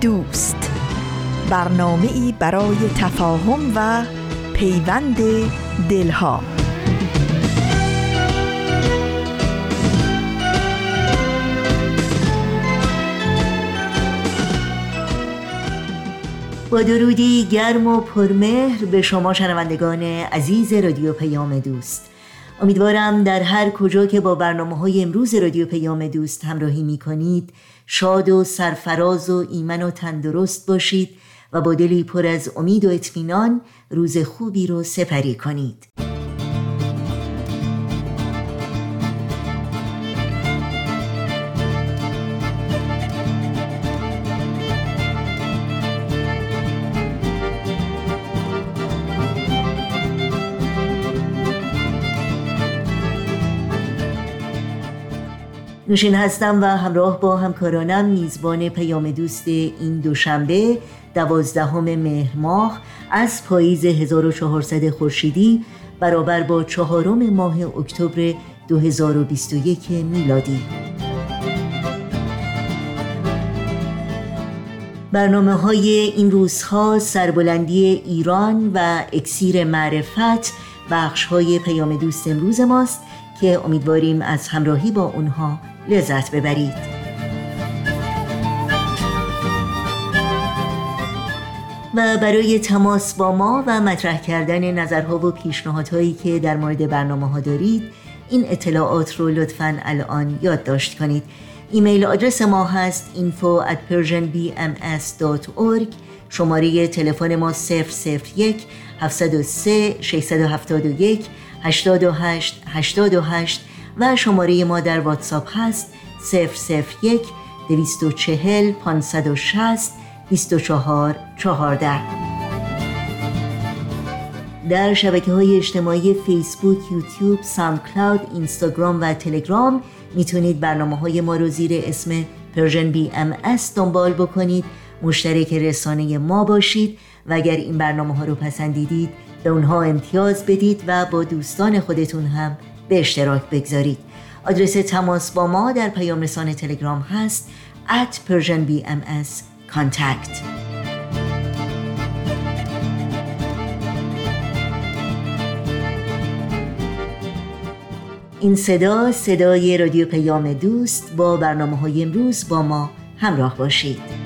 دوست. برنامه ای برای تفاهم و پیوند دلها. با درودی گرم و پرمهر به شما شنوندگان عزیز رادیو پیام دوست. امیدوارم در هر کجا که با برنامه های امروز رادیو پیام دوست همراهی می کنید شاد و سرفراز و ایمن و تندرست باشید و با دلی پر از امید و اطمینان روز خوبی رو سپری کنید. نوشین هستم و همراه با همکارانم میزبان پیام دوست این دوشنبه دوازدهم مهر ماه از پاییز 1400 خورشیدی برابر با چهارم ماه اکتبر 2021 میلادی. برنامه های این روزها سربلندی ایران و اکسیر معرفت بخش های پیام دوست امروز ماست که امیدواریم از همراهی با اونها لذت ببرید. و برای تماس با ما و مطرح کردن نظرها و پیشنهادهایی که در مورد برنامه ها دارید این اطلاعات رو لطفا الان یادداشت کنید. ایمیل آدرس ما هست info at persianbms.org شماره تلفن ما 001 703 671 828 828 و شماره ما در واتساپ هست 001 240 560 24 14 در شبکه های اجتماعی فیسبوک، یوتیوب، ساند کلاود، اینستاگرام و تلگرام می‌تونید برنامه های ما رو زیر اسم Persian BMS دنبال بکنید. مشترک رسانه ما باشید و اگر این برنامه ها رو پسندیدید به اونها امتیاز بدید و با دوستان خودتون هم به اشتراک بگذارید. آدرس تماس با ما در پیام رسانه تلگرام هست at persianbms contact. این صدا صدای رادیو پیام دوست با برنامه های امروز با ما همراه باشید.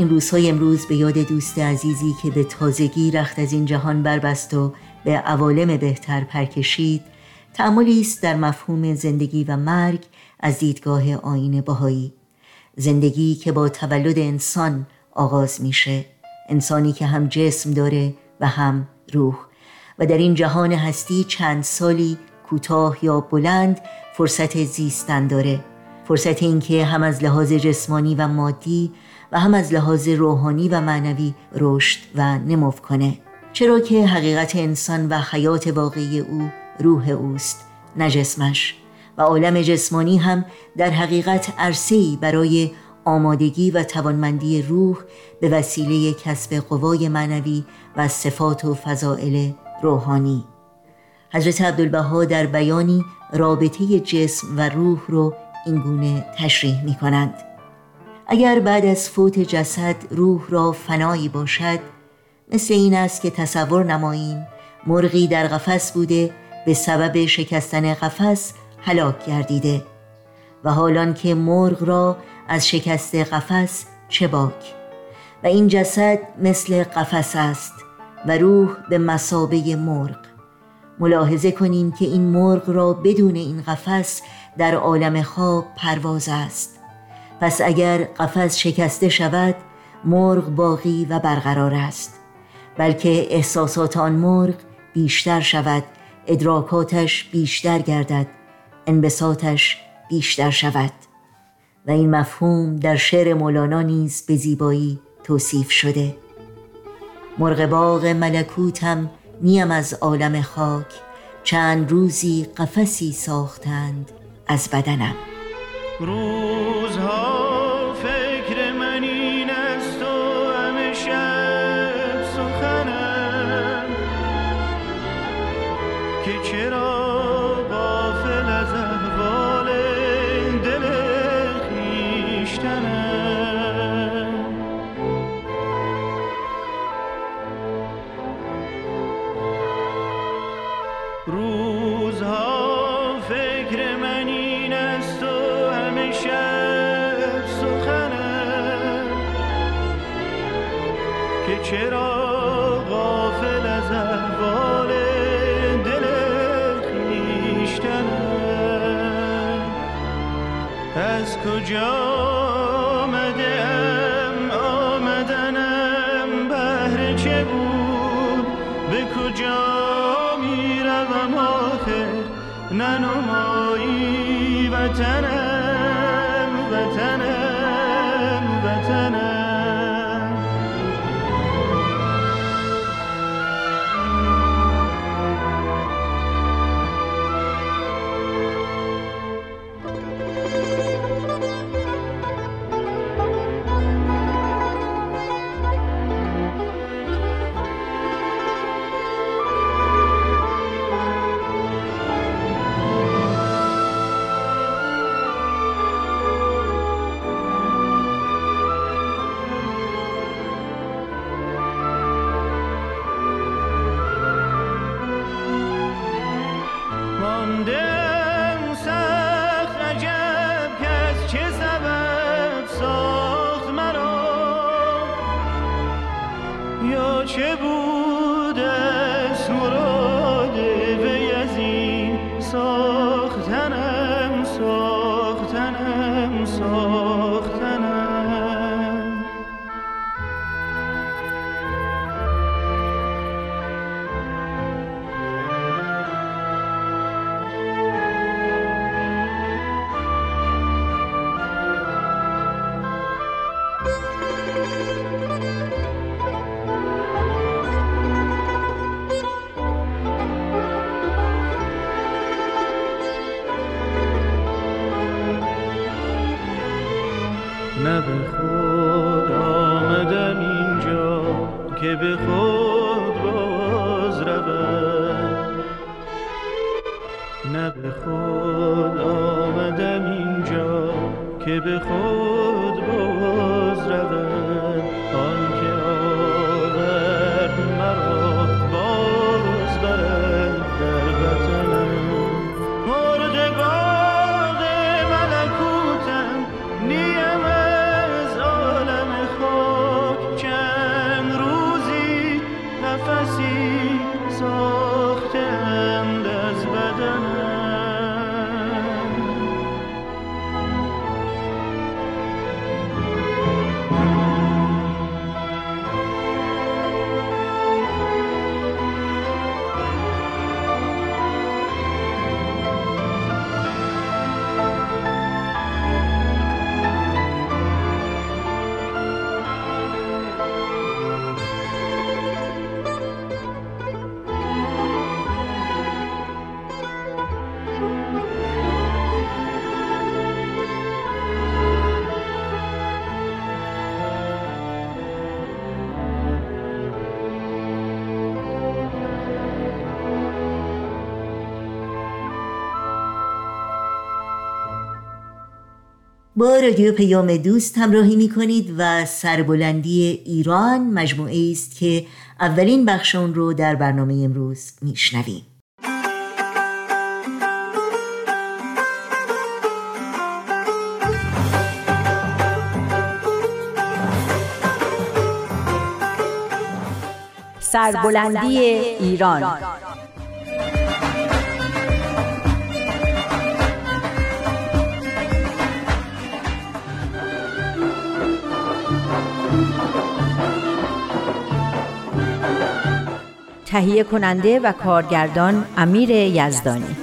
این روزهای امروز به یاد دوست عزیزی که به تازگی رخت از این جهان بربست و به عوالم بهتر پرکشید تعملی است در مفهوم زندگی و مرگ از دیدگاه آین باهایی زندگی که با تولد انسان آغاز میشه انسانی که هم جسم داره و هم روح. و در این جهان هستی چند سالی کوتاه یا بلند فرصت زیستن داره. فرصت اینکه هم از لحاظ جسمانی و مادی و هم از لحاظ روحانی و معنوی رشد و نمو کنه. چرا که حقیقت انسان و حیات واقعی او روح اوست نه جسمش. و عالم جسمانی هم در حقیقت عرصه‌ای برای آمادگی و توانمندی روح به وسیله کسب قوای معنوی و صفات و فضائل روحانی. حضرت عبدالبها در بیانی رابطه جسم و روح رو اینگونه تشریح می کنند اگر بعد از فوت جسد روح را فنایی باشد مثل این است که تصور نماییم مرغی در قفس بوده به سبب شکستن قفس هلاک گردیده و حالان که مرغ را از شکست قفس چه باک؟ و این جسد مثل قفس است و روح به مسابه مرغ. ملاحظه کنیم که این مرغ را بدون این قفس در عالم خواب پرواز است. پس اگر قفس شکسته شود مرغ باقی و برقرار است. بلکه احساسات آن مرغ بیشتر شود ادراکاتش بیشتر گردد انبساطش بیشتر شود. و این مفهوم در شعر مولانا نیز به زیبایی توصیف شده. مرغ باغ ملکوتم نیم از عالم خاک چند روزی قفسی ساختند از بدنم. روزها از خود باز با رادیو پیام دوست همراهی می کنید و سربلندی ایران مجموعه است که اولین بخش اون رو در برنامه امروز میشنویم. سربلندی ایران. تهیه کننده و کارگردان امیر یزدانی.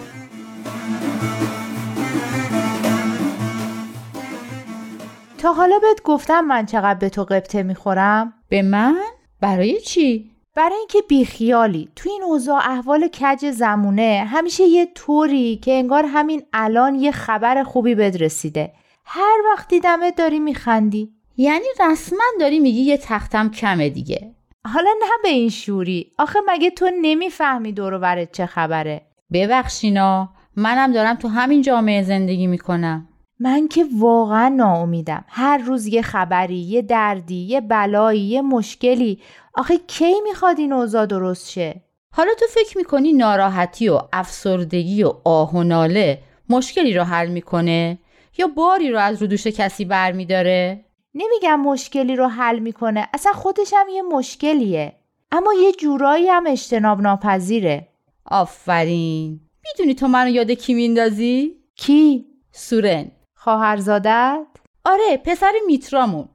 تا حالا بهت گفتم من چقدر به تو قبطه می‌خورم؟ به من؟ برای چی؟ برای اینکه بیخیالی. تو این اوضاع احوال کج زمونه؟ همیشه یه طوری که انگار همین الان یه خبر خوبی بد رسیده. هر وقت دیدمت داری میخندی. یعنی رسما داری میگی یه تختم کمه دیگه. حالا نه به این شوری. آخه مگه تو نمی‌فهمی دور برت چه خبره؟ ببخشینا منم دارم تو همین جامعه زندگی می‌کنم. من که واقعا ناامیدم. هر روز یه خبری یه دردی یه بلایی یه مشکلی. آخه کی می‌خواد این اوضاع درست شه؟ حالا تو فکر می‌کنی ناراحتی و افسردگی و آه و ناله مشکلی رو حل می‌کنه؟ یا باری رو از رو دوش کسی برمیداره؟ نمیگم مشکلی رو حل می‌کنه. اصلا خودش هم یه مشکلیه. اما یه جورایی هم اجتناب ناپذیره. آفرین. می‌دونی تو منو یاد کی میندازی کی؟ سورن. خواهرزادت؟ آره پسر میترامون.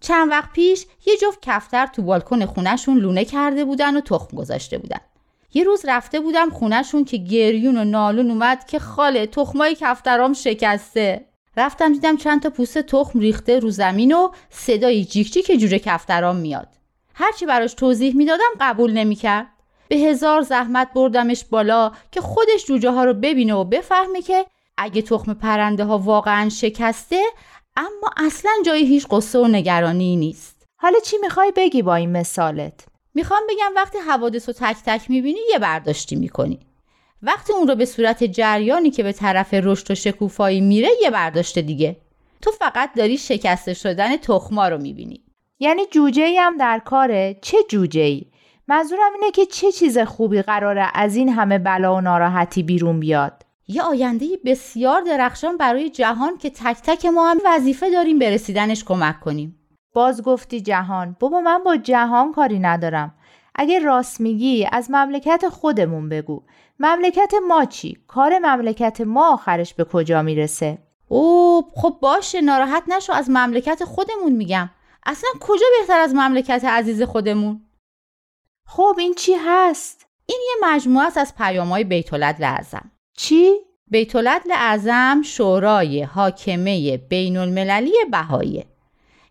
چند وقت پیش یه جفت کفتر تو بالکن خونشون لونه کرده بودن و تخم گذاشته بودن. یه روز رفته بودم خونشون که گریون و نالون اومد که خاله تخمای کفترام شکسته. رفتم دیدم چند تا پوست تخم ریخته رو زمین و صدای جیک جیک جوجه کفترام میاد. هرچی براش توضیح می‌دادم قبول نمی‌کرد. به هزار زحمت بردمش بالا که خودش جوجه ها رو ببینه و بفهمه که اگه تخم پرنده ها واقعا شکسته اما اصلا جای هیچ قصه و نگرانی نیست. حالا چی می‌خوای بگی با این مثالت؟ می‌خوام بگم وقتی حوادث رو تک تک می‌بینی یه برداشتی می‌کنی. وقتی اون رو به صورت جریانی که به طرف رشد و شکوفایی میره یه برداشت دیگه. تو فقط داری شکسته شدن تخما رو می‌بینی. یعنی جوجه ای هم در کاره؟ چه جوجه ای منظورم اینه که چه چیز خوبی قراره از این همه بلا و ناراحتی بیرون بیاد؟ یه آینده بسیار درخشان برای جهان که تک تک ما هم وظیفه داریم به رسیدنش کمک کنیم. باز گفتی جهان. بابا من با جهان کاری ندارم. اگه راست میگی از مملکت خودمون بگو. مملکت ما چی؟ کار مملکت ما آخرش به کجا می‌رسه؟ او خب باشه ناراحت نشو از مملکت خودمون میگم. اصلا کجا بهتر از مملکت عزیز خودمون؟ خب این چی هست؟ این یه مجموعه است از پیامهای بیت العدل اعظم. چی؟ بیت العدل اعظم شورای حاکمه بین المللی بهاییه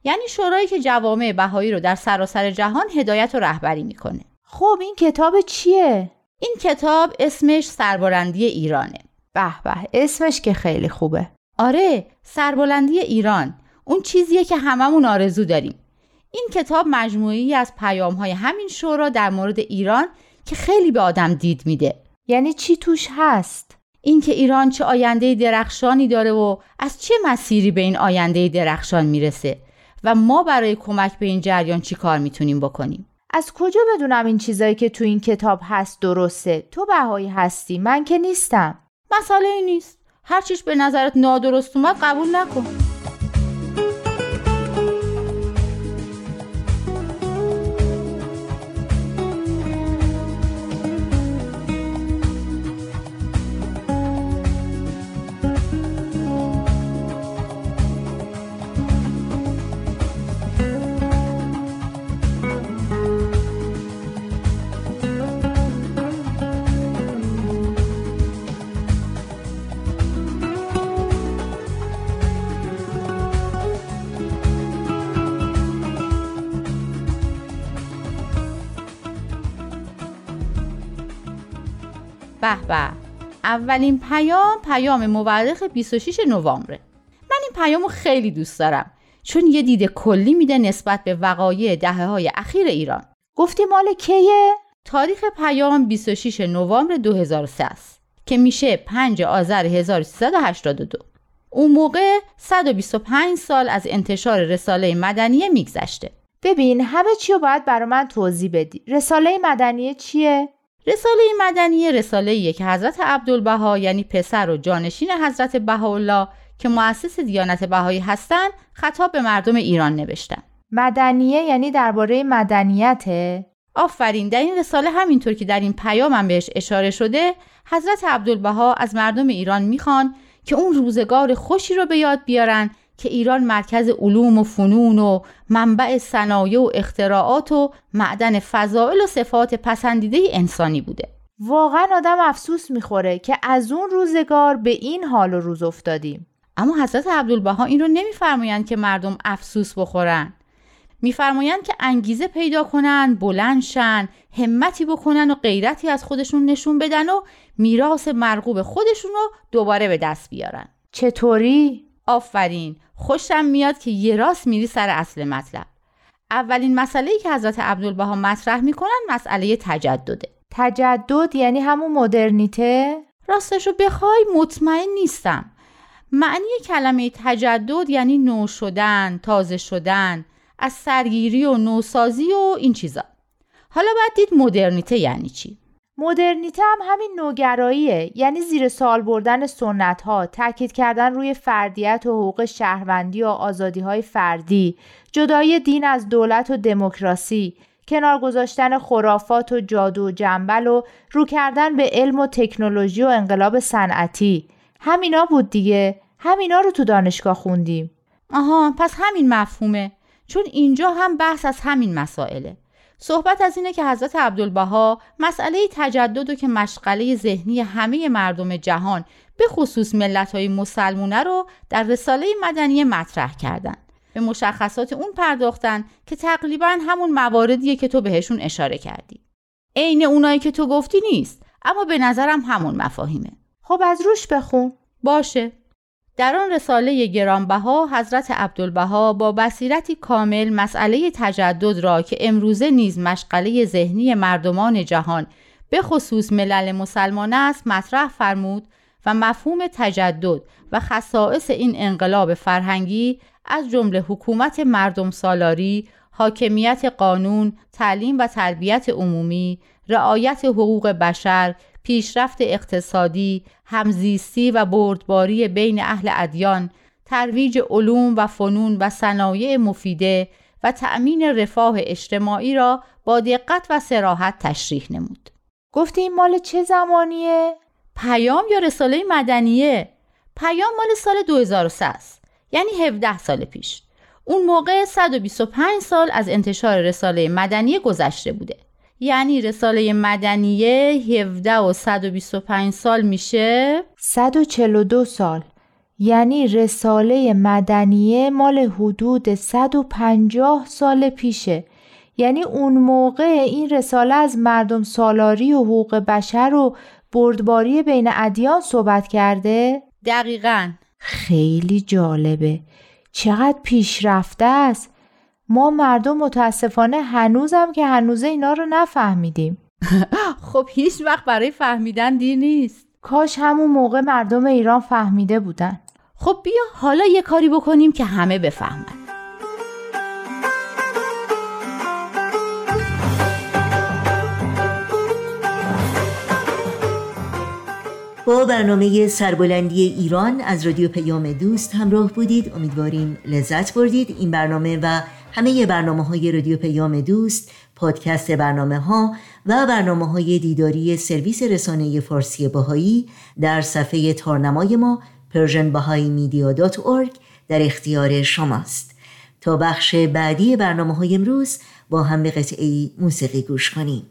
یعنی شورایی که جوامع بهایی رو در سراسر جهان هدایت و رهبری می‌کنه. خب این کتاب چیه؟ این کتاب اسمش سربلندی ایرانه. به به اسمش که خیلی خوبه. آره سربلندی ایران. اون چیزیه که هممون آرزو داریم. این کتاب مجموعی از پیام های همین شورا در مورد ایران که خیلی به آدم دید میده. یعنی چی توش هست؟ اینکه ایران چه آینده درخشانی داره و از چه مسیری به این آینده درخشان می‌رسه و ما برای کمک به این جریان چی کار می‌تونیم بکنیم؟ از کجا بدونم این چیزایی که تو این کتاب هست درسته؟ تو بهایی هستی من که نیستم. مسئله نیست. هر چیش به نظرت نادرست اومد قبول نکن. به به. اولین پیام پیام مورخ 26 نوامبره. من این پیامو خیلی دوست دارم چون یه دید کلی میده نسبت به وقایع دهه های اخیر ایران. گفتی مال کیه؟ تاریخ پیام 26 نوامبر 2003 است که میشه 5 آذر 1382 اون موقع 125 سال از انتشار رساله مدنیه میگذشته. ببین همه چی رو باید برای من توضیح بدی. رساله مدنیه چیه؟ رساله مدنی رساله که حضرت عبدالبها یعنی پسر و جانشین حضرت بهاءالله که مؤسس دیانت بهایی هستند خطاب به مردم ایران نوشتن مدنیه یعنی درباره مدنیته؟ آفرین در این رساله همینطور که در این پیامم بهش اشاره شده حضرت عبدالبها از مردم ایران می‌خوان که اون روزگار خوشی رو به یاد بیارن که ایران مرکز علوم و فنون و منبع صنایع و اختراعات و معدن فضائل و صفات پسندیده انسانی بوده. واقعا آدم افسوس می‌خوره که از اون روزگار به این حال و روز افتادیم. اما حضرت عبدالبها این رو نمیفرمایند که مردم افسوس بخورن. میفرمایند که انگیزه پیدا کنن بلندشن همتی بکنن و غیرتی از خودشون نشون بدن و میراث مرغوب خودشون رو دوباره به دست بیارن. چطوری؟ آفرین. خوشم میاد که یه راست میری سر اصل مطلب. اولین مسئله که حضرت عبدالبها مطرح می‌کنن مسئله تجدده. تجدد یعنی همون مدرنیته؟ راستش رو بخوای مطمئن نیستم. معنی کلمه تجدد یعنی نو شدن تازه شدن از سرگیری و نوسازی و این چیزا. حالا باید دید مدرنیته یعنی چی. مدرنیته هم همین نوگراییه. یعنی زیر سال بردن سنت ها تاکید کردن روی فردیت و حقوق شهروندی و آزادی های فردی جدای دین از دولت و دموکراسی کنار گذاشتن خرافات و جادو و جنبل و رو کردن به علم و تکنولوژی و انقلاب صنعتی. همینا بود دیگه. همینا رو تو دانشگاه خوندیم. آها پس همین مفهومه. چون اینجا هم بحث از همین مسائله. صحبت از اینه که حضرت عبدالبها مسئله تجدد و که مشغله ذهنی همه مردم جهان به خصوص ملت های مسلمونه رو در رساله مدنی مطرح کردن. به مشخصات اون پرداختن که تقریبا همون مواردیه که تو بهشون اشاره کردی. عین اونایی که تو گفتی نیست اما به نظرم همون مفاهیمه. خب از روش بخون. باشه. در آن رساله گرانبها حضرت عبدالبها با بصیرتی کامل مسئله تجدد را که امروزه نیز مشغله ذهنی مردمان جهان به خصوص ملل مسلمان است مطرح فرمود و مفهوم تجدد و خصائص این انقلاب فرهنگی از جمله حکومت مردم سالاری، حاکمیت قانون، تعلیم و تربیت عمومی، رعایت حقوق بشر، پیشرفت اقتصادی، همزیستی و بردباری بین اهل ادیان، ترویج علوم و فنون و صنایع مفیده و تأمین رفاه اجتماعی را با دقت و سراحت تشریح نمود. گفتی این مال چه زمانیه؟ پیام یا رساله مدنیه پیام مال سال 2003 است یعنی 17 سال پیش اون موقع 125 سال از انتشار رساله مدنی گذشته بوده یعنی رساله مدنیه 17 و 125 سال میشه؟ 142 سال. یعنی رساله مدنیه مال حدود 150 سال پیشه. یعنی اون موقع این رساله از مردم سالاری و حقوق بشر و بردباری بین ادیان صحبت کرده؟ دقیقا. خیلی جالبه. چقدر پیشرفته است. ما مردم متاسفانه هنوزم که هنوزه اینا رو نفهمیدیم. خب هیچ وقت برای فهمیدن دیر نیست. کاش همون موقع مردم ایران فهمیده بودن. خب بیا حالا یه کاری بکنیم که همه بفهمن. با برنامه سربلندی ایران از رادیو پیام دوست همراه بودید. امیدواریم لذت بردید این برنامه و همه برنامه های رادیو پیام دوست پادکست برنامه ها و برنامه های دیداری سرویس رسانه فارسی باهایی در صفحه تارنمای ما persianbahaimedia.org در اختیار شماست. تا بخش بعدی برنامه های امروز با هم به قطعه موسیقی گوش کنیم.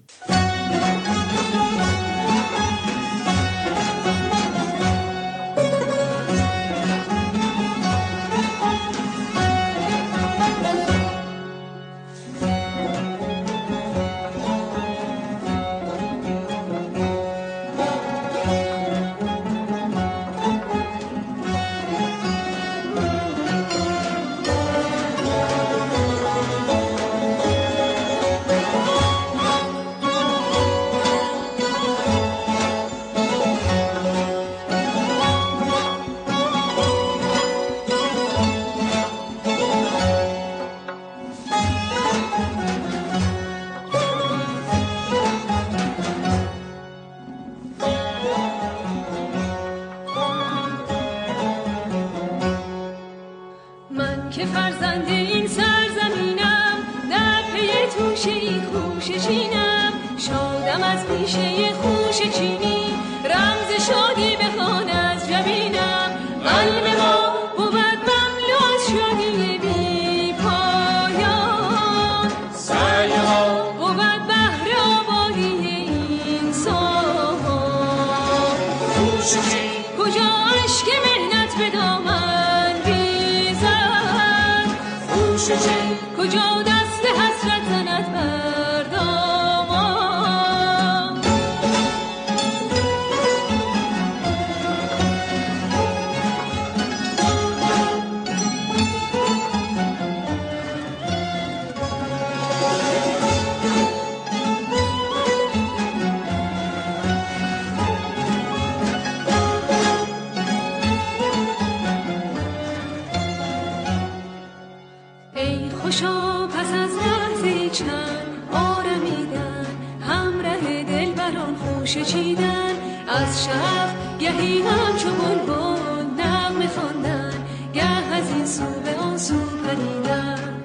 گهی همچو بلبل نغمه خواندن گه از این سو به آن سو پریدن.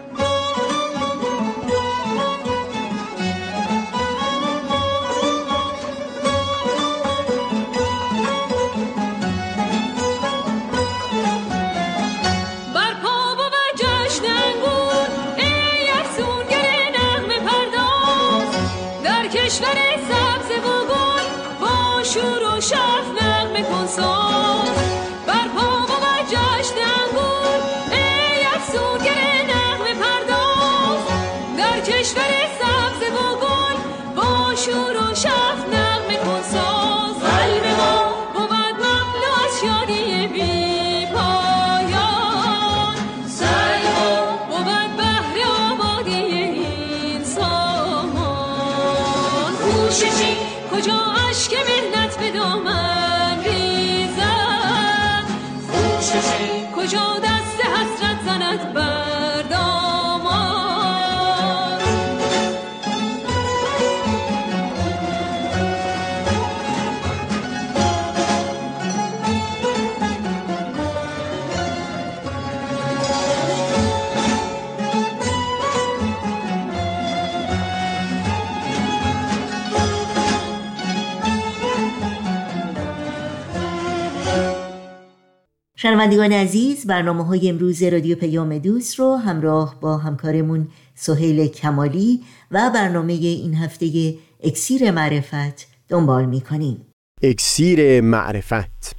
شنوندگان عزیز برنامه های امروز رادیو پیام دوست رو همراه با همکارمون سهیل کمالی و برنامه این هفته اکسیر معرفت دنبال می کنیم اکسیر معرفت.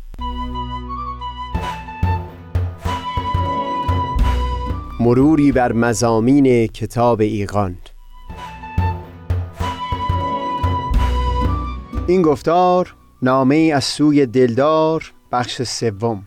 مروری بر مزامین کتاب ایقان این گفتار نامه از سوی دلدار بخش سوم.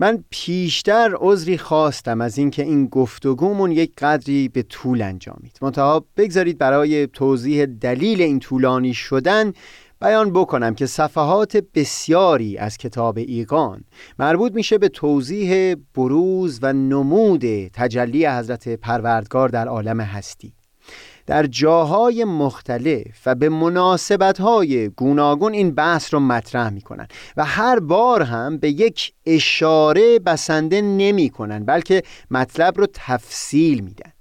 من پیشتر عذری خواستم از اینکه این گفتگومون یک قدری به طول انجامید. منتها بگذارید برای توضیح دلیل این طولانی شدن بیان بکنم که صفحات بسیاری از کتاب ایقان مربوط میشه به توضیح بروز و نمود تجلی حضرت پروردگار در عالم هستی. در جاهای مختلف و به مناسبتهای گوناگون این بحث رو مطرح می‌کنن و هر بار هم به یک اشاره بسنده نمی کنن بلکه مطلب رو تفصیل میدن.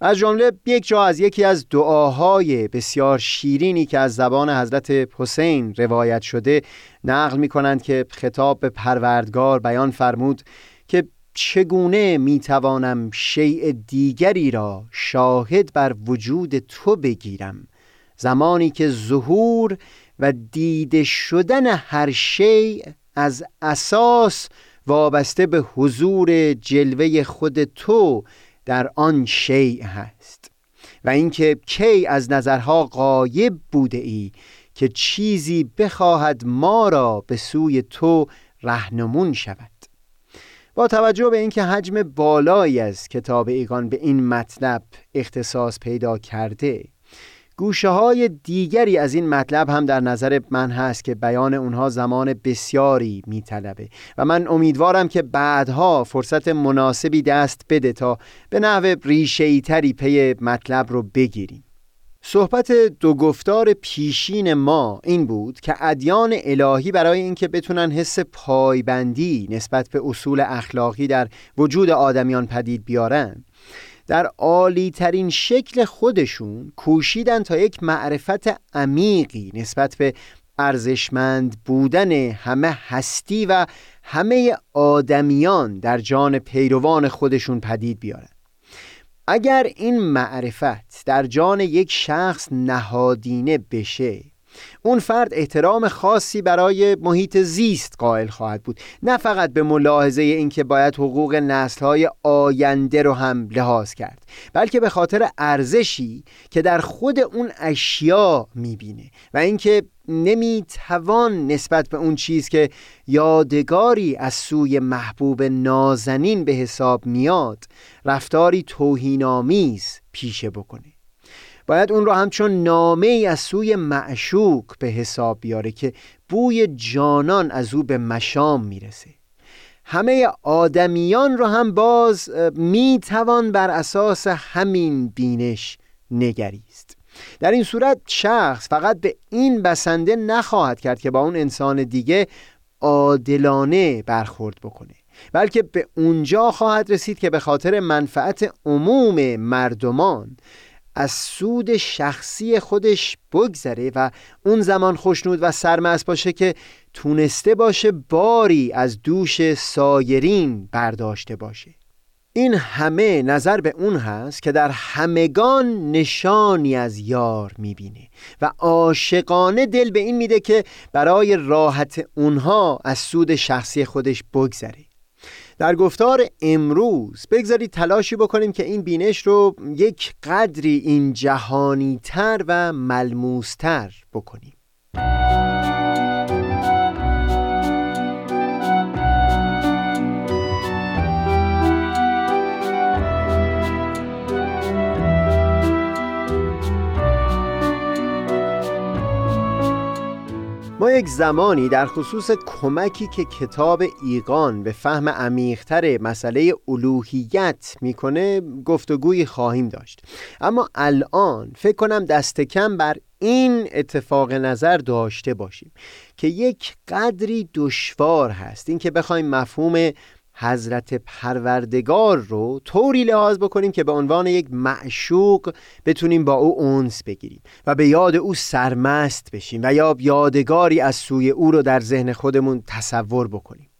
از جمله یک جا از یکی از دعاهای بسیار شیرینی که از زبان حضرت حسین روایت شده نقل می کنند که خطاب به پروردگار بیان فرمود که چگونه می توانم شیء دیگری را شاهد بر وجود تو بگیرم؟ زمانی که ظهور و دیده شدن هر شیء از اساس وابسته به حضور جلوه خود تو در آن شیء هست و اینکه کی از نظرها غایب بوده ای که چیزی بخواهد ما را به سوی تو رهنمون شود. با توجه به اینکه حجم بالایی از کتاب ایگان به این مطلب اختصاص پیدا کرده گوشه های دیگری از این مطلب هم در نظر من هست که بیان اونها زمان بسیاری میطلبه و من امیدوارم که بعدها فرصت مناسبی دست بده تا به نحو ریشه تری پی مطلب رو بگیریم. صحبت دو گفتار پیشین ما این بود که ادیان الهی برای اینکه بتونن حس پایبندی نسبت به اصول اخلاقی در وجود آدمیان پدید بیارن در عالی ترین شکل خودشون کوشیدن تا یک معرفت عمیقی نسبت به ارزشمند بودن همه هستی و همه آدمیان در جان پیروان خودشون پدید بیارن. اگر این معرفت در جان یک شخص نهادینه بشه اون فرد احترام خاصی برای محیط زیست قائل خواهد بود. نه فقط به ملاحظه اینکه باید حقوق نسلهای آینده رو هم لحاظ کرد بلکه به خاطر ارزشی که در خود اون اشیا می‌بینه و اینکه نمی‌توان نسبت به اون چیز که یادگاری از سوی محبوب نازنین به حساب میاد رفتاری توهینآمیز پیشه بکنه. باید اون رو همچون نامه ای از سوی معشوق به حساب بیاره که بوی جانان از او به مشام می‌رسه. همه آدمیان رو هم باز می‌توان بر اساس همین بینش نگریست. در این صورت شخص فقط به این بسنده نخواهد کرد که با اون انسان دیگه عادلانه برخورد بکنه بلکه به اونجا خواهد رسید که به خاطر منفعت عموم مردمان از سود شخصی خودش بگذره و اون زمان خوشنود و سرمست باشه که تونسته باشه باری از دوش سایرین برداشته باشه. این همه نظر به اون هست که در همگان نشانی از یار می‌بینه و عاشقانه دل به این میده که برای راحت اونها از سود شخصی خودش بگذره. در گفتار امروز بگذارید تلاشی بکنیم که این بینش رو یک قدری این جهانی تر و ملموستر بکنیم. ما یک زمانی در خصوص کمکی که کتاب ایقان به فهم عمیقتر مسئله الوهیت می‌کنه گفتگویی خواهیم داشت. اما الان فکر کنم دست کم بر این اتفاق نظر داشته باشیم که یک قدری دشوار هست. اینکه بخوایم مفهوم حضرت پروردگار رو طوری لحاظ بکنیم که به عنوان یک معشوق بتونیم با او اونس بگیریم و به یاد او سرمست بشیم و یا یادگاری از سوی او رو در ذهن خودمون تصور بکنیم.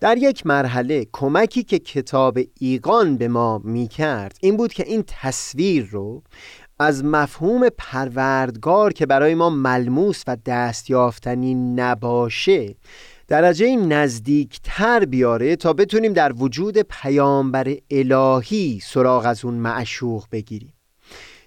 در یک مرحله کمکی که کتاب ایقان به ما می کرد این بود که این تصویر رو از مفهوم پروردگار که برای ما ملموس و دستیافتنی نباشه درجه نزدیکتر بیاره تا بتونیم در وجود پیامبر الهی سراغ از اون معشوق بگیریم.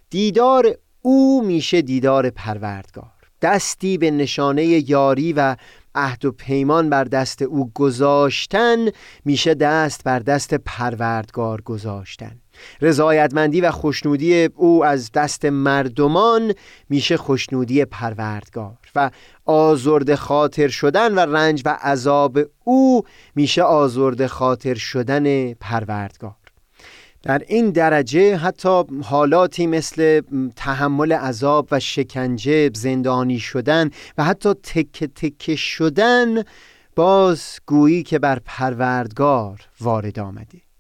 دیدار او میشه دیدار پروردگار. دستی به نشانه یاری و عهد و پیمان بر دست او گذاشتن میشه دست بر دست پروردگار گذاشتن. رضایتمندی و خوشنودی او از دست مردمان میشه خوشنودی پروردگار و آزرد خاطر شدن و رنج و عذاب او میشه آزرد خاطر شدن پروردگار. در این درجه حتی حالاتی مثل تحمل عذاب و شکنجه زندانی شدن و حتی تکه تکه شدن باز گویی که بر پروردگار وارد آمده.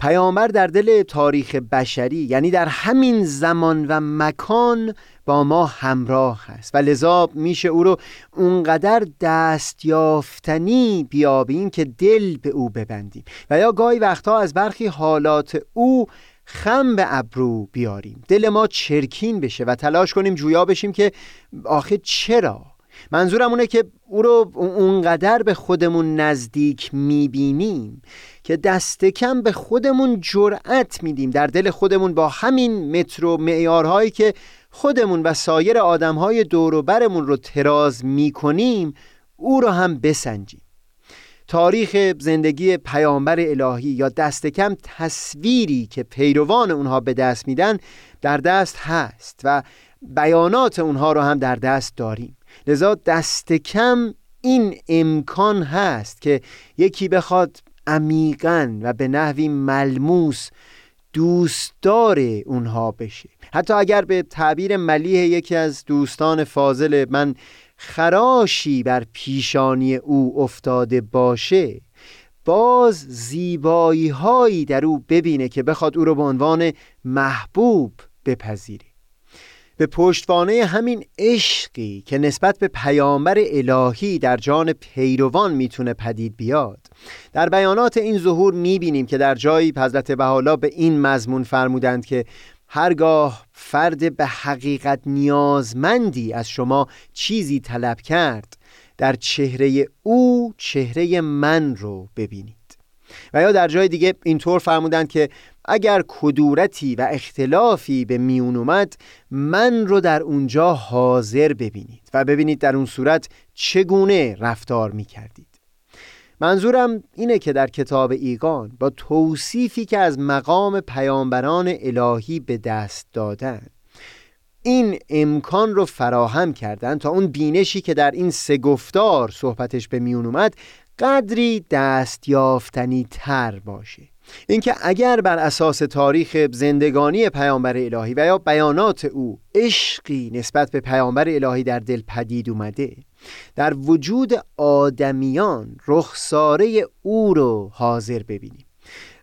پیامبر در دل تاریخ بشری یعنی در همین زمان و مکان با ما همراه است. و لذا میشه او رو اونقدر دست یافتنی بیابیم که دل به او ببندیم. و یا گاهی وقتها از برخی حالات او خم به ابرو بیاریم. دل ما چرکین بشه و تلاش کنیم جویا بشیم که آخه چرا؟ منظورم اونه که او رو اونقدر به خودمون نزدیک می‌بینیم که دست کم به خودمون جرأت میدیم. در دل خودمون با همین متر و معیارهایی که خودمون و سایر آدمهای دور و برمون رو تراز می‌کنیم او رو هم بسنجیم. تاریخ زندگی پیامبر الهی یا دست کم تصویری که پیروان اونها به دست میدن در دست هست و بیانات اونها رو هم در دست داریم. لذا دست کم این امکان هست که یکی بخواد عمیقا و به نحوی ملموس دوستدار اونها بشه. حتی اگر به تعبیر ملیح یکی از دوستان فاضل من خراشی بر پیشانی او افتاده باشه باز زیبایی هایی در او ببینه که بخواد او رو به عنوان محبوب بپذیره. به پشتوانه همین عشقی که نسبت به پیامبر الهی در جان پیروان می‌تونه پدید بیاد. در بیانات این ظهور می‌بینیم که در جایی حضرت بحالا به این مضمون فرمودند که هرگاه فرد به حقیقت نیازمندی از شما چیزی طلب کرد در چهره او چهره من رو ببینید. و یا در جای دیگه اینطور فرمودند که اگر کدورتی و اختلافی به میون اومد من رو در اونجا حاضر ببینید و ببینید در اون صورت چگونه رفتار می کردید منظورم اینه که در کتاب ایگان با توصیفی که از مقام پیامبران الهی به دست دادن این امکان رو فراهم کردن تا اون بینشی که در این سه گفتار صحبتش به میون اومد قدری دستیافتنی تر باشه. اینکه اگر بر اساس تاریخ زندگانی پیامبر الهی و یا بیانات او عشقی نسبت به پیامبر الهی در دل پدید اومده در وجود آدمیان رخساره او رو حاضر ببینیم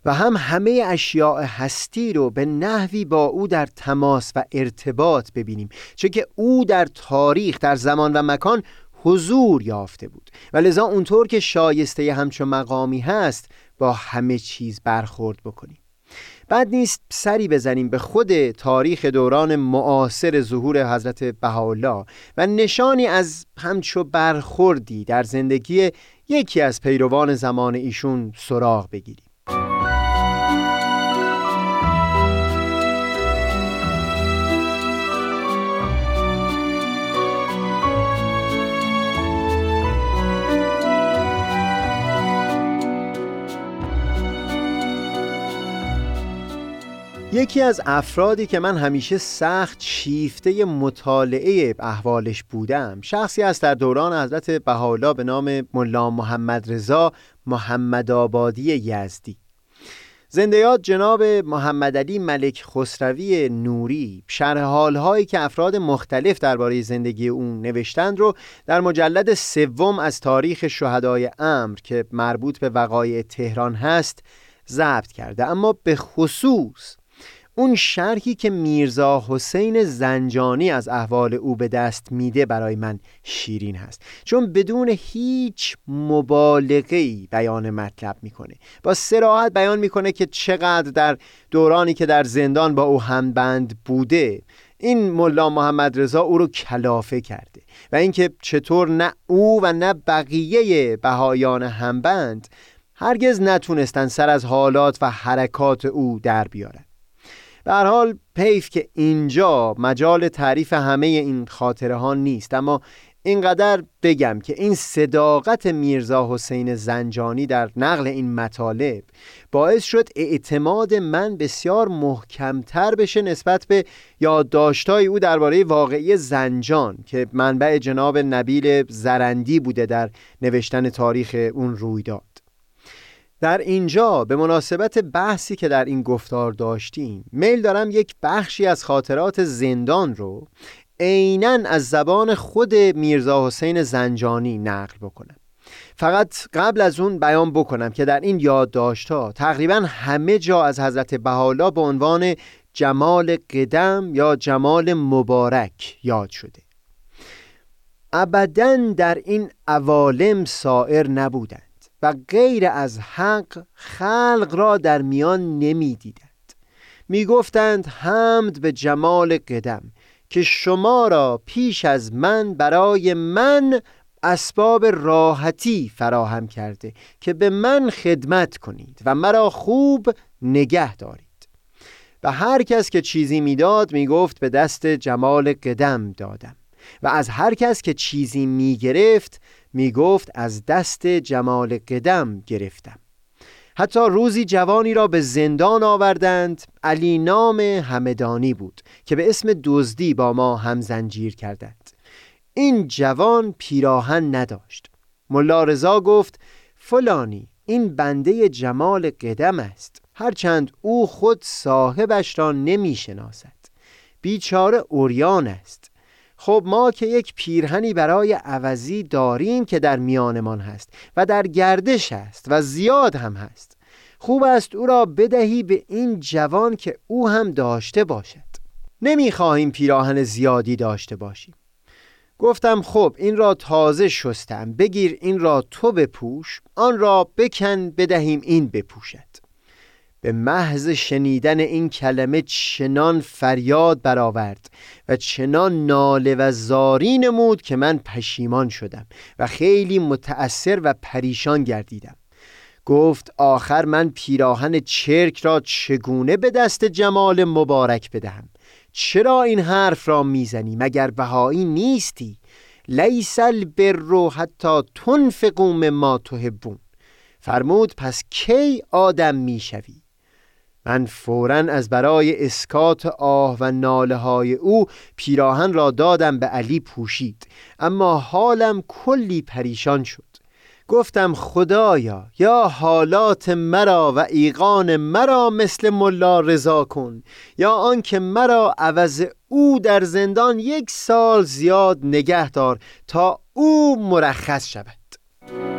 و هم همه اشیاء هستی رو به نحوی با او در تماس و ارتباط ببینیم چه که او در تاریخ در زمان و مکان حضور یافته بود. و لذا اونطور که شایسته همچون مقامی هست با همه چیز برخورد بکنیم. بعد نیست سری بزنیم به خود تاریخ دوران معاصر ظهور حضرت بهاءالله و نشانی از همچو برخوردی در زندگی یکی از پیروان زمان ایشون سراغ بگیریم. یکی از افرادی که من همیشه سخت شیفته مطالعه احوالش بودم شخصی است در دوران حضرت بهاءالله به نام ملا محمد رضا محمد آبادی یزدی. زندیات جناب محمد علی ملک خسروی نوری شرح حالهایی که افراد مختلف درباره زندگی اون نوشتند رو در مجلد سوم از تاریخ شهدای امر که مربوط به وقایع تهران هست ضبط کرده. اما به خصوص اون شرحی که میرزا حسین زنجانی از احوال او به دست میده برای من شیرین هست. چون بدون هیچ مبالغه بیان مطلب می‌کنه. با سراحت بیان می‌کنه که چقدر در دورانی که در زندان با او همبند بوده این ملا محمد رضا او رو کلافه کرده. و اینکه چطور نه او و نه بقیه بهایان همبند هرگز نتونستن سر از حالات و حرکات او در بیارن. به حال پیف که اینجا مجال تعریف همه این خاطره ها نیست اما اینقدر بگم که این صداقت میرزا حسین زنجانی در نقل این مطالب باعث شد اعتماد من بسیار محکمتر بشه نسبت به یادداشت‌های او درباره واقعی زنجان که منبع جناب نبیل زرندی بوده در نوشتن تاریخ اون رویداد. در اینجا به مناسبت بحثی که در این گفتار داشتیم میل دارم یک بخشی از خاطرات زندان رو عینا از زبان خود میرزا حسین زنجانی نقل بکنم. فقط قبل از اون بیان بکنم که در این یادداشت‌ها تقریبا همه جا از حضرت بهاءالله به عنوان جمال قدم یا جمال مبارک یاد شده. ابدا در این عوالم سائر نبودند و غیر از حق خلق را در میان نمی دیدند می گفتند حمد به جمال قدم که شما را پیش از من برای من اسباب راحتی فراهم کرده که به من خدمت کنید و مرا خوب نگه دارید. و هر کس که چیزی می‌داد می‌گفت به دست جمال قدم دادم. و از هر کس که چیزی می‌گرفت می‌گفت از دست جمال قدم گرفتم. حتی روزی جوانی را به زندان آوردند. علی نام همدانی بود که به اسم دزدی با ما هم زنجیر کردند. این جوان پیراهن نداشت. ملا رضا گفت فلانی این بنده جمال قدم است. هرچند او خود صاحبش را نمی شناسد بیچاره اوریان است. خب ما که یک پیرهنی برای عوضی داریم که در میانمان هست و در گردش است و زیاد هم هست. خوب است او را بدهی به این جوان که او هم داشته باشد. نمی‌خواهیم پیراهن زیادی داشته باشیم. گفتم خب این را تازه شستم بگیر این را تو بپوش آن را بکن بدهیم این بپوشد. به محض شنیدن این کلمه چنان فریاد برآورد و چنان ناله و زاری نمود که من پشیمان شدم و خیلی متأثر و پریشان گردیدم. گفت آخر من پیراهن چرک را چگونه به دست جمال مبارک بدهم؟ چرا این حرف را می‌زنی؟ مگر بهایی نیستی؟ لیس البر حتی تنفقوا مما تحبون. فرمود پس کی آدم می‌شوی؟ من فورا از برای اسکات آه و ناله های او پیراهن را دادم به علی پوشید. اما حالم کلی پریشان شد. گفتم خدایا یا حالات مرا و ایقان مرا مثل ملا رضا کن یا آنکه مرا عوض او در زندان یک سال زیاد نگه دار تا او مرخص شود.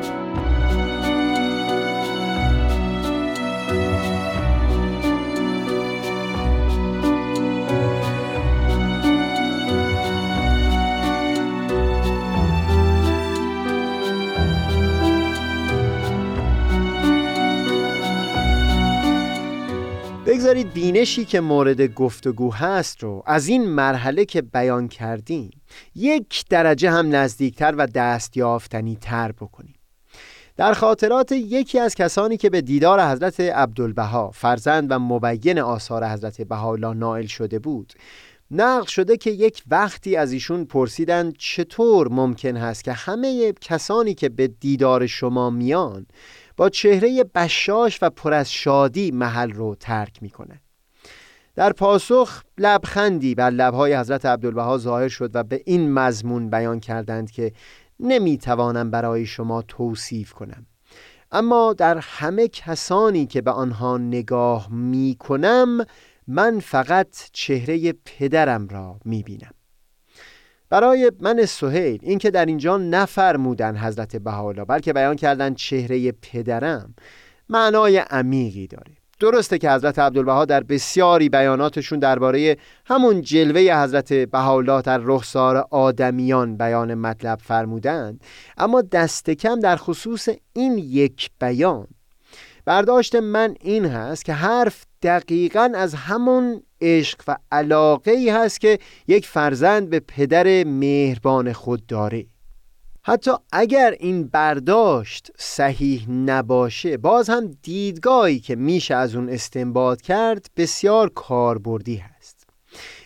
بگذارید بینشی که مورد گفتگو هست رو از این مرحله که بیان کردیم یک درجه هم نزدیکتر و دستیافتنی تر بکنیم. در خاطرات یکی از کسانی که به دیدار حضرت عبدالبها فرزند و مبین آثار حضرت بهاءالله نائل شده بود نقل شده که یک وقتی از ایشون پرسیدن چطور ممکن هست که همه کسانی که به دیدار شما میان با چهره بشاش و پر از شادی محل رو ترک می‌کنه. در پاسخ لبخندی بر لبهای حضرت عبدالبها ظاهر شد و به این مضمون بیان کردند که نمی‌توانم برای شما توصیف کنم. اما در همه کسانی که به آنها نگاه می کنم من فقط چهره پدرم را می بینم برای من سهیل اینکه در اینجا نفرمودن حضرت بهاءالله بلکه بیان کردن چهره پدرم معنای عمیقی داره. درسته که حضرت عبدالبها در بسیاری بیاناتشون درباره همون جلوه حضرت بهاءالله در رخسار آدمیان بیان مطلب فرمودند اما دست کم در خصوص این یک بیان. برداشت من این هست که حرف دقیقا از همون عشق و علاقه ای هست که یک فرزند به پدر مهربان خود داره. حتی اگر این برداشت صحیح نباشه باز هم دیدگاهی که میشه از اون استنباط کرد بسیار کاربردی هست.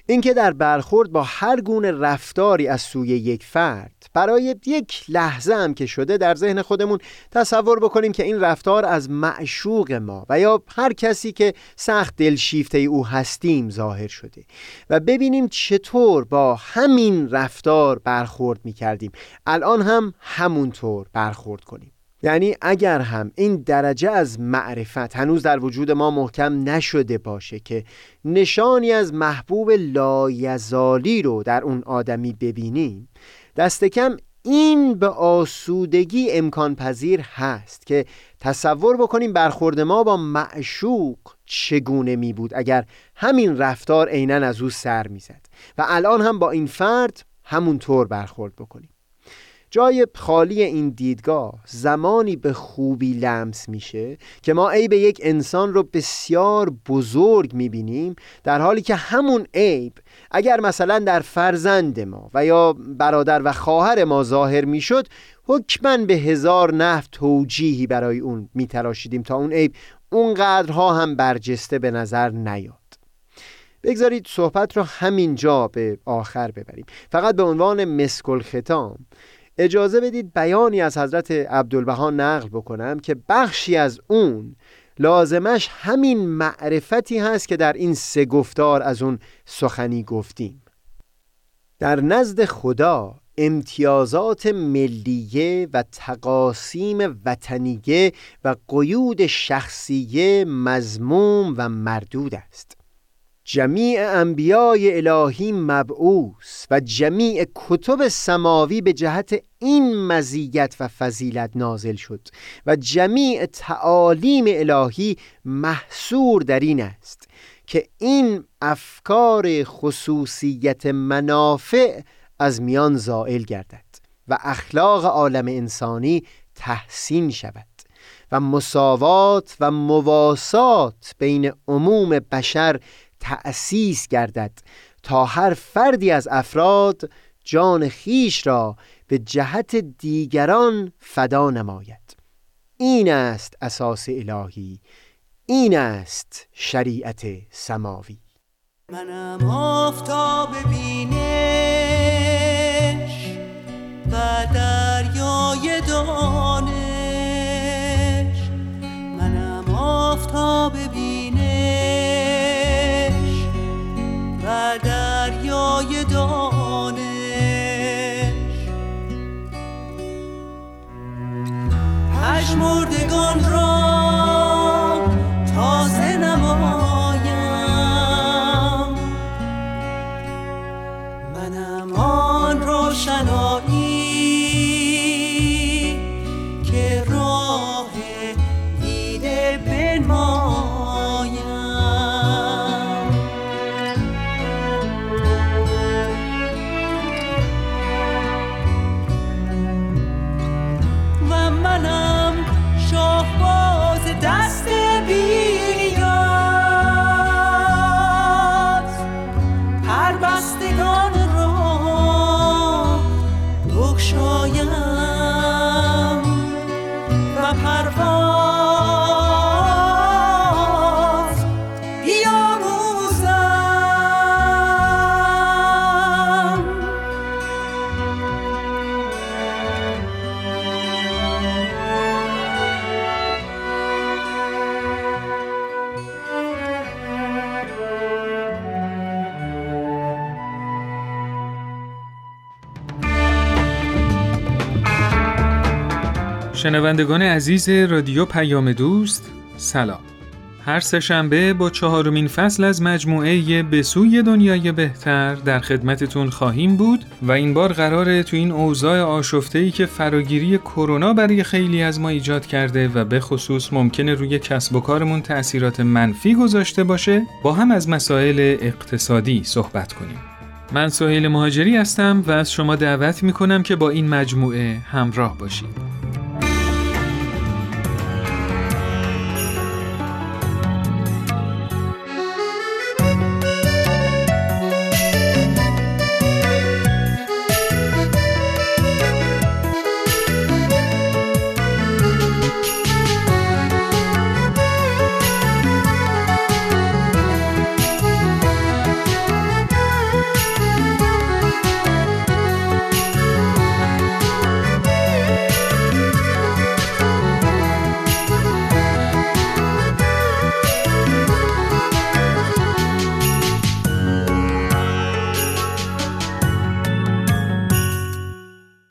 اینکه در برخورد با هر گونه رفتاری از سوی یک فرد برای یک لحظه هم که شده در ذهن خودمون تصور بکنیم که این رفتار از معشوق ما و یا هر کسی که سخت دلشیفته او هستیم ظاهر شده و ببینیم چطور با همین رفتار برخورد می کردیم الان هم همونطور برخورد کنیم. یعنی اگر هم این درجه از معرفت هنوز در وجود ما محکم نشده باشه که نشانی از محبوب لایزالی رو در اون آدمی ببینیم دست کم این به آسودگی امکان پذیر هست که تصور بکنیم برخورد ما با معشوق چگونه می بود اگر همین رفتار عینا از او سر می‌زد و الان هم با این فرد همونطور برخورد بکنیم. جای خالی این دیدگاه زمانی به خوبی لمس میشه که ما عیب یک انسان رو بسیار بزرگ می‌بینیم در حالی که همون عیب اگر مثلا در فرزند ما و یا برادر و خواهر ما ظاهر می‌شد حکما به هزار نفت توجیهی برای اون میتراشیدیم تا اون عیب اونقدرها هم برجسته به نظر نیاد. بگذارید صحبت رو همینجا به آخر ببریم. فقط به عنوان مسکل ختام اجازه بدید بیانی از حضرت عبدالبها نقل بکنم که بخشی از اون لازمش همین معرفتی هست که در این سه گفتار از اون سخنی گفتیم. در نزد خدا امتیازات ملیه و تقاسیم وطنیه و قیود شخصیه مزموم و مردود است. جمیع انبیای الهی مبعوث و جمیع کتب سماوی به جهت این مزیت و فضیلت نازل شد و جمیع تعالیم الهی محصور در این است که این افکار خصوصیت منافع از میان زائل گردد و اخلاق عالم انسانی تحسین شود و مساوات و مواسات بین عموم بشر تأسیس گردد تا هر فردی از افراد جان خیش را به جهت دیگران فدا نماید. این است اساس الهی این است شریعت سماوی. منم آفتاب بینش و دریای دانش پشمردگان را شنوندگان عزیز رادیو پیام دوست سلام. هر سهشنبه با چهارمین فصل از مجموعه به سوی دنیای بهتر در خدمتتون خواهیم بود و این بار قراره تو این اوضاع آشفته‌ای که فراگیری کرونا برای خیلی از ما ایجاد کرده و به خصوص ممکنه روی کسب و کارمون تأثیرات منفی گذاشته باشه با هم از مسائل اقتصادی صحبت کنیم. من سهیل مهاجری هستم و از شما دعوت می‌کنم که با این مجموعه همراه باشید.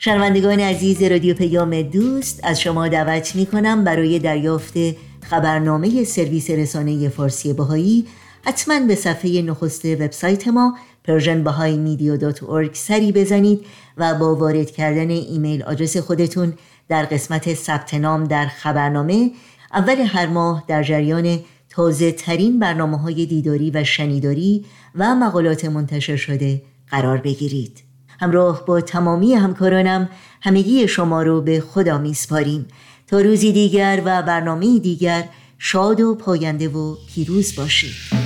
شنوندگان عزیز رادیو پیام دوست از شما دعوت می کنم برای دریافت خبرنامه سرویس رسانه فارسی بهایی حتما به صفحه نخست وبسایت ما persianbahaimedia.org سری بزنید و با وارد کردن ایمیل آدرس خودتون در قسمت ثبت نام در خبرنامه اول هر ماه در جریان تازه ترین برنامه های دیداری و شنیداری و مقالات منتشر شده قرار بگیرید. همراه با تمامی همکارانم همگی شما رو به خدا میسپاریم. تا روزی دیگر و برنامه دیگر شاد و پاینده و پیروز باشید.